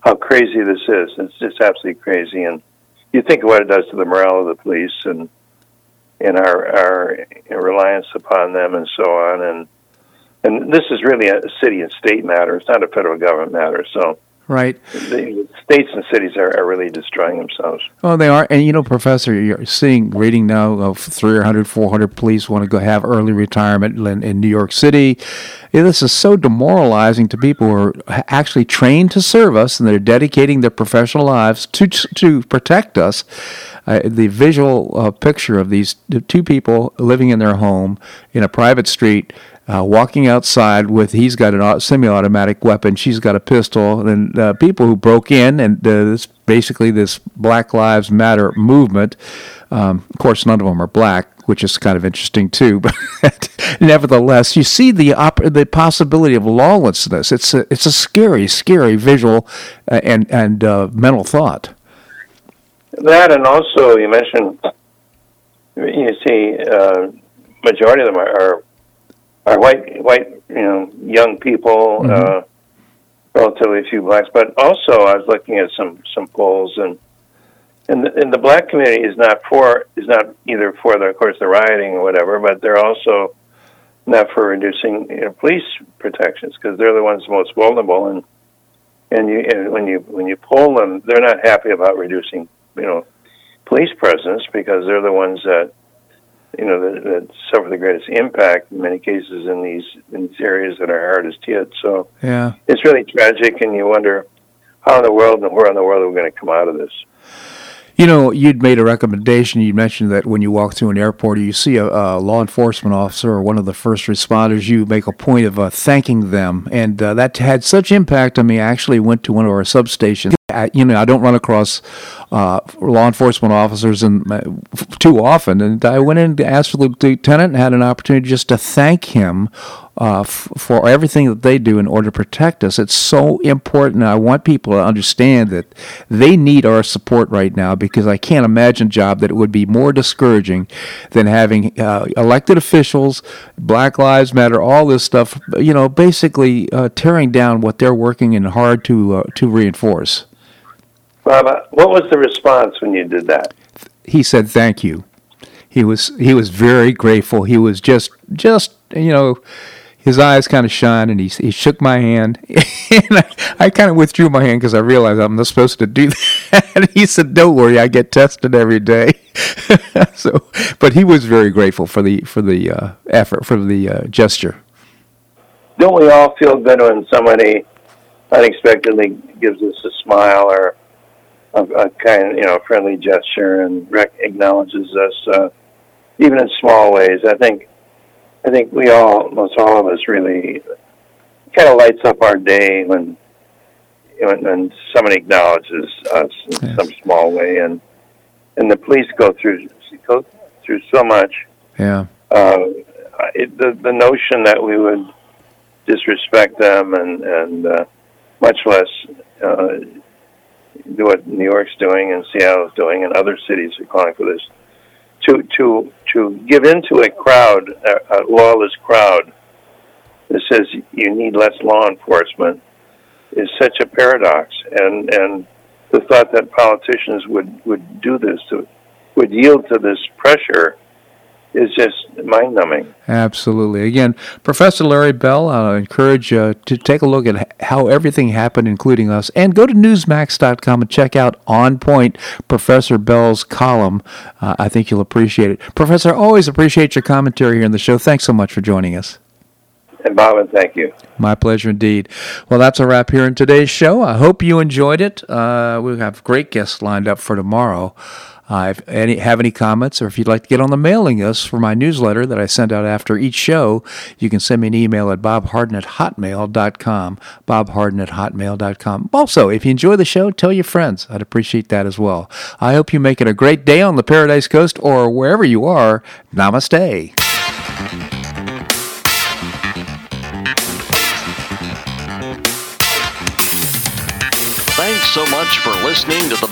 how crazy this is. It's just absolutely crazy, and you think of what it does to the morale of the police and and our our reliance upon them and so on and and this is really a city and state matter. It's not a federal government matter. So Right. The states and cities are, are really destroying themselves. Well, they are. And, you know, Professor, you're seeing, reading now of 300, 400 police want to go have early retirement in, in New York City. Yeah, this is so demoralizing to people who are actually trained to serve us and they're dedicating their professional lives to, to protect us. Uh, the visual uh, picture of these two people living in their home in a private street uh, walking outside with he's got a semi-automatic weapon, she's got a pistol, and uh, people who broke in and uh, this basically this Black Lives Matter movement. Um, of course, none of them are black, which is kind of interesting too. But nevertheless, you see the op- the possibility of lawlessness. It's a, it's a scary, scary visual uh, and and uh, mental thought. That and also you mentioned you see uh, majority of them are, are are white white you know young people, mm-hmm. uh, relatively few blacks. But also, I was looking at some some polls, and and the, and the black community is not for is not either for the of course the rioting or whatever, but they're also not for reducing you know, police protections because they're the ones most vulnerable and and you and when you when you poll them, they're not happy about reducing you know police presence because they're the ones that you know that, that suffer the greatest impact in many cases in these in these areas that are hardest hit. So yeah, it's really tragic, and you wonder how in the world and where in the world are we going to come out of this. You know, you'd made a recommendation. You mentioned that when you walk through an airport or you see a, a law enforcement officer or one of the first responders, you make a point of uh, thanking them. And uh, that had such impact on me. I actually went to one of our substations. I, you know, I don't run across uh, law enforcement officers and too often, and I went in to ask for the lieutenant and had an opportunity just to thank him uh, f- for everything that they do in order to protect us. It's so important. I want people to understand that they need our support right now because I can't imagine a job that it would be more discouraging than having uh, elected officials, Black Lives Matter, all this stuff. You know, basically uh, tearing down what they're working and hard to uh, to reinforce. Uh, what was the response when you did that? He said, "Thank you." He was he was very grateful. He was just just you know his eyes kind of shine and he, he shook my hand and I, I kind of withdrew my hand because I realized I'm not supposed to do that. and he said, "Don't worry, I get tested every day." so, but he was very grateful for the for the uh, effort for the uh, gesture. Don't we all feel good when somebody unexpectedly gives us a smile or a, a kind, you know, friendly gesture and rec- acknowledges us, uh, even in small ways? I think I think we all, most all of us, really kind of lights up our day when when, when somebody acknowledges us in Yes. some small way, and and the police go through go through so much. Yeah. Uh, it, the the notion that we would disrespect them and and uh, much less uh, do what New York's doing and Seattle's doing and other cities are calling for this to to to give into a crowd a, a lawless crowd that says you need less law enforcement is such a paradox. And and the thought that politicians would would do this to would yield to this pressure is just mind numbing. Absolutely. Again, Professor Larry Bell, I encourage uh, to take a look at how everything happened, including us, and go to Newsmax.com and check out On Point, Professor Bell's column. Uh, I think you'll appreciate it. Professor, always appreciate your commentary here in the show. Thanks so much for joining us. And Bob, and thank you. My pleasure indeed. Well, that's a wrap here in today's show. I hope you enjoyed it. Uh, we have great guests lined up for tomorrow. Uh, if any have any comments, or if you'd like to get on the mailing list for my newsletter that I send out after each show, you can send me an email at bobharden at hotmail.com. Bobharden at hotmail.com. Also, if you enjoy the show, tell your friends. I'd appreciate that as well. I hope you make it a great day on the Paradise Coast or wherever you are. Namaste. Thanks so much for listening to The